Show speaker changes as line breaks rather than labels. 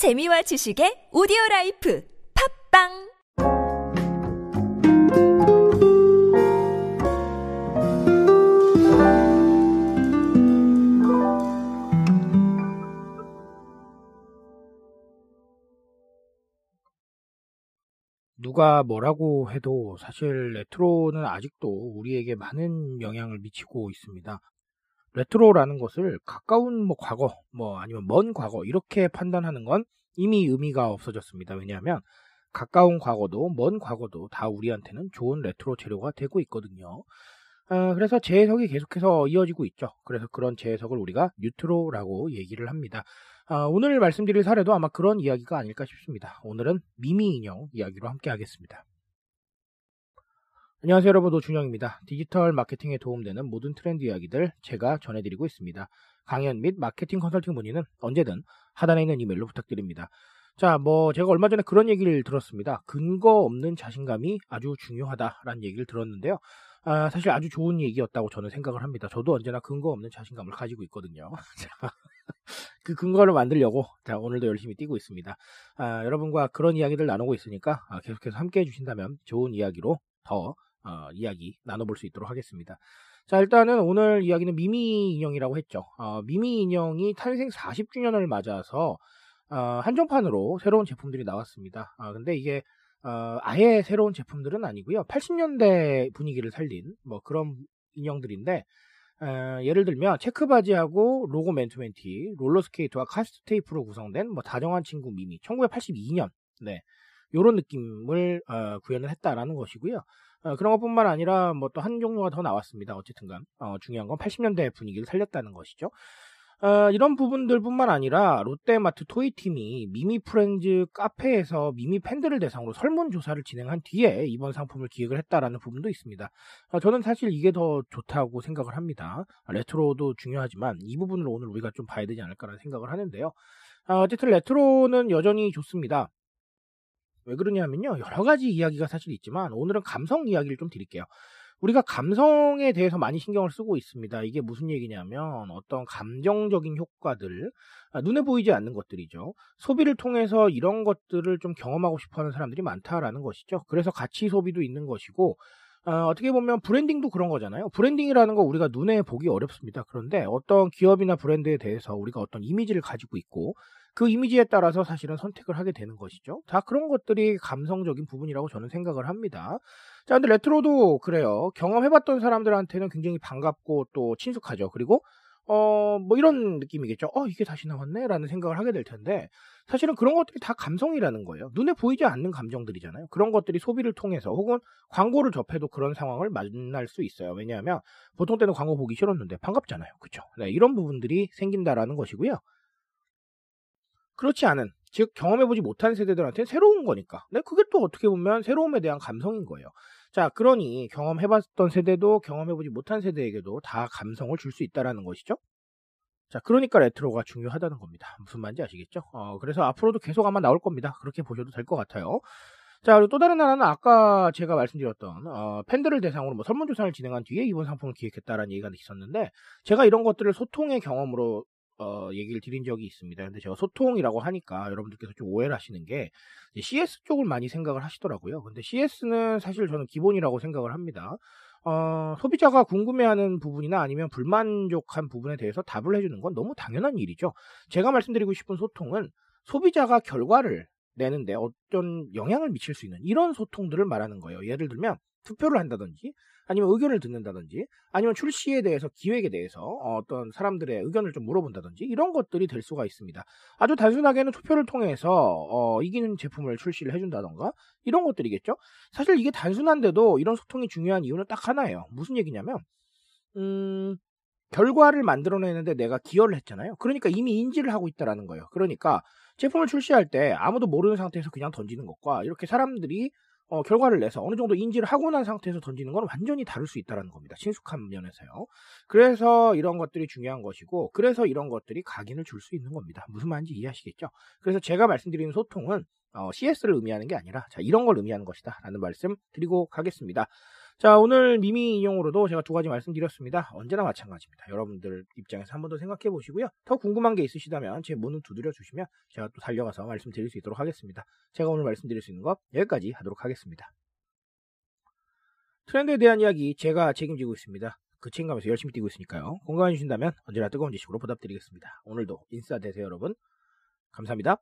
재미와 지식의 오디오 라이프 팟빵
누가 뭐라고 해도 사실 레트로는 아직도 우리에게 많은 영향을 미치고 있습니다. 레트로라는 것을 가까운 뭐 과거, 뭐 아니면 먼 과거 이렇게 판단하는 건 이미 의미가 없어졌습니다. 왜냐하면 가까운 과거도 먼 과거도 다 우리한테는 좋은 레트로 재료가 되고 있거든요. 어, 그래서 재해석이 계속해서 이어지고 있죠. 그래서 그런 재해석을 우리가 뉴트로라고 얘기를 합니다. 어, 오늘 말씀드릴 사례도 아마 그런 이야기가 아닐까 싶습니다. 오늘은 미미 인형 이야기로 함께 하겠습니다. 안녕하세요 여러분 노준영입니다. 디지털 마케팅에 도움되는 모든 트렌드 이야기들 제가 전해드리고 있습니다. 강연 및 마케팅 컨설팅 문의는 언제든 하단에 있는 이메일로 부탁드립니다. 자, 뭐 제가 얼마 전에 그런 얘기를 들었습니다. 근거 없는 자신감이 아주 중요하다라는 얘기를 들었는데요. 아, 사실 아주 좋은 얘기였다고 저는 생각을 합니다. 저도 언제나 근거 없는 자신감을 가지고 있거든요. 자, 그 근거를 만들려고 자, 오늘도 열심히 뛰고 있습니다. 아, 여러분과 그런 이야기들 나누고 있으니까 아, 계속해서 함께 해주신다면 좋은 이야기로 더 어, 이야기 나눠볼 수 있도록 하겠습니다. 자, 일단은 오늘 이야기는 미미 인형이라고 했죠. 어, 미미 인형이 탄생 40주년을 맞아서 어, 한정판으로 새로운 제품들이 나왔습니다. 아, 근데 이게 어, 아예 새로운 제품들은 아니고요. 80년대 분위기를 살린 뭐 그런 인형들인데 어, 예를 들면 체크바지하고 로고 맨투맨티, 롤러스케이트와 카세트 테이프로 구성된 뭐 다정한 친구 미미 1982년 네 요런 느낌을 어, 구현을 했다라는 것이고요. 어, 그런 것뿐만 아니라 뭐 또 한 종류가 더 나왔습니다. 어쨌든간 어, 중요한 건 80년대 분위기를 살렸다는 것이죠. 어, 이런 부분들뿐만 아니라 롯데마트 toy팀이 미미 프렌즈 카페에서 미미 팬들을 대상으로 설문조사를 진행한 뒤에 이번 상품을 기획을 했다라는 부분도 있습니다. 어, 저는 사실 이게 더 좋다고 생각을 합니다. 레트로도 중요하지만 이 부분을 오늘 우리가 좀 봐야 되지 않을까라는 생각을 하는데요. 어, 어쨌든 레트로는 여전히 좋습니다. 왜 그러냐면요. 여러 가지 이야기가 사실 있지만 오늘은 감성 이야기를 좀 드릴게요. 우리가 감성에 대해서 많이 신경을 쓰고 있습니다. 이게 무슨 얘기냐면 어떤 감정적인 효과들, 아, 눈에 보이지 않는 것들이죠. 소비를 통해서 이런 것들을 좀 경험하고 싶어 하는 사람들이 많다라는 것이죠. 그래서 가치 소비도 있는 것이고, 어떻게 보면 branding도 그런 거잖아요. branding이라는 거 우리가 눈에 보기 어렵습니다. 그런데 어떤 기업이나 브랜드에 대해서 우리가 어떤 이미지를 가지고 있고, 그 이미지에 따라서 사실은 선택을 하게 되는 것이죠. 다 그런 것들이 감성적인 부분이라고 저는 생각을 합니다. 자, 근데 레트로도 그래요. 경험해봤던 사람들한테는 굉장히 반갑고 또 친숙하죠. 그리고 어, 뭐 이런 느낌이겠죠. 어, 이게 다시 나왔네? 라는 생각을 하게 될 텐데, 사실은 그런 것들이 다 감성이라는 거예요. 눈에 보이지 않는 감정들이잖아요. 그런 것들이 소비를 통해서 혹은 광고를 접해도 그런 상황을 만날 수 있어요. 왜냐하면 보통 때는 광고 보기 싫었는데 반갑잖아요. 그쵸? 네, 이런 부분들이 생긴다라는 것이고요. 그렇지 않은 즉 경험해보지 못한 세대들한테 새로운 거니까. 네, 그게 또 어떻게 보면 새로움에 대한 감성인 거예요. 자, 그러니 경험해봤던 세대도 경험해보지 못한 세대에게도 다 감성을 줄 수 있다라는 것이죠. 자, 그러니까 레트로가 중요하다는 겁니다. 무슨 말인지 아시겠죠? 어, 그래서 앞으로도 계속 아마 나올 겁니다. 그렇게 보셔도 될 것 같아요. 자, 그리고 또 다른 하나는 아까 제가 말씀드렸던 어, 팬들을 대상으로 뭐 설문조사를 진행한 뒤에 이번 상품을 기획했다라는 얘기가 있었는데 제가 이런 것들을 소통의 경험으로 어, 얘기를 드린 적이 있습니다. 근데 제가 소통이라고 하니까 여러분들께서 좀 오해를 하시는 게 CS 쪽을 많이 생각을 하시더라고요. 근데 CS는 사실 저는 기본이라고 생각을 합니다. 어, 소비자가 궁금해하는 부분이나 아니면 불만족한 부분에 대해서 답을 해주는 건 너무 당연한 일이죠. 제가 말씀드리고 싶은 소통은 소비자가 결과를 내는데 어떤 영향을 미칠 수 있는 이런 소통들을 말하는 거예요. 예를 들면 투표를 한다든지 아니면 의견을 듣는다든지 아니면 출시에 대해서 기획에 대해서 어떤 사람들의 의견을 좀 물어본다든지 이런 것들이 될 수가 있습니다. 아주 단순하게는 투표를 통해서 어, 이기는 제품을 출시를 해준다던가 이런 것들이겠죠. 사실 이게 단순한데도 이런 소통이 중요한 이유는 딱 하나예요. 무슨 얘기냐면 음, 결과를 만들어내는데 내가 기여를 했잖아요. 그러니까 이미 인지를 하고 있다라는 거예요. 그러니까 제품을 출시할 때 아무도 모르는 상태에서 그냥 던지는 것과 이렇게 사람들이 어, 결과를 내서 어느 정도 인지를 하고 난 상태에서 던지는 건 완전히 다를 수 있다는 겁니다. 친숙한 면에서요. 그래서 이런 것들이 중요한 것이고, 그래서 이런 것들이 각인을 줄 수 있는 겁니다. 무슨 말인지 이해하시겠죠? 그래서 제가 말씀드리는 소통은 어, CS를 의미하는 게 아니라 자, 이런 걸 의미하는 것이다 라는 말씀 드리고 가겠습니다. 자, 오늘 미미 인용으로도 제가 두 가지 말씀드렸습니다. 언제나 마찬가지입니다. 여러분들 입장에서 한 번 더 생각해 보시고요. 더 궁금한 게 있으시다면 제 문은 두드려 주시면 제가 또 달려가서 말씀드릴 수 있도록 하겠습니다. 제가 오늘 말씀드릴 수 있는 것 여기까지 하도록 하겠습니다. 트렌드에 대한 이야기 제가 책임지고 있습니다. 그 책임감에서 열심히 뛰고 있으니까요. 공감해 주신다면 언제나 뜨거운 지식으로 보답드리겠습니다. 오늘도 인싸 되세요, 여러분. 감사합니다.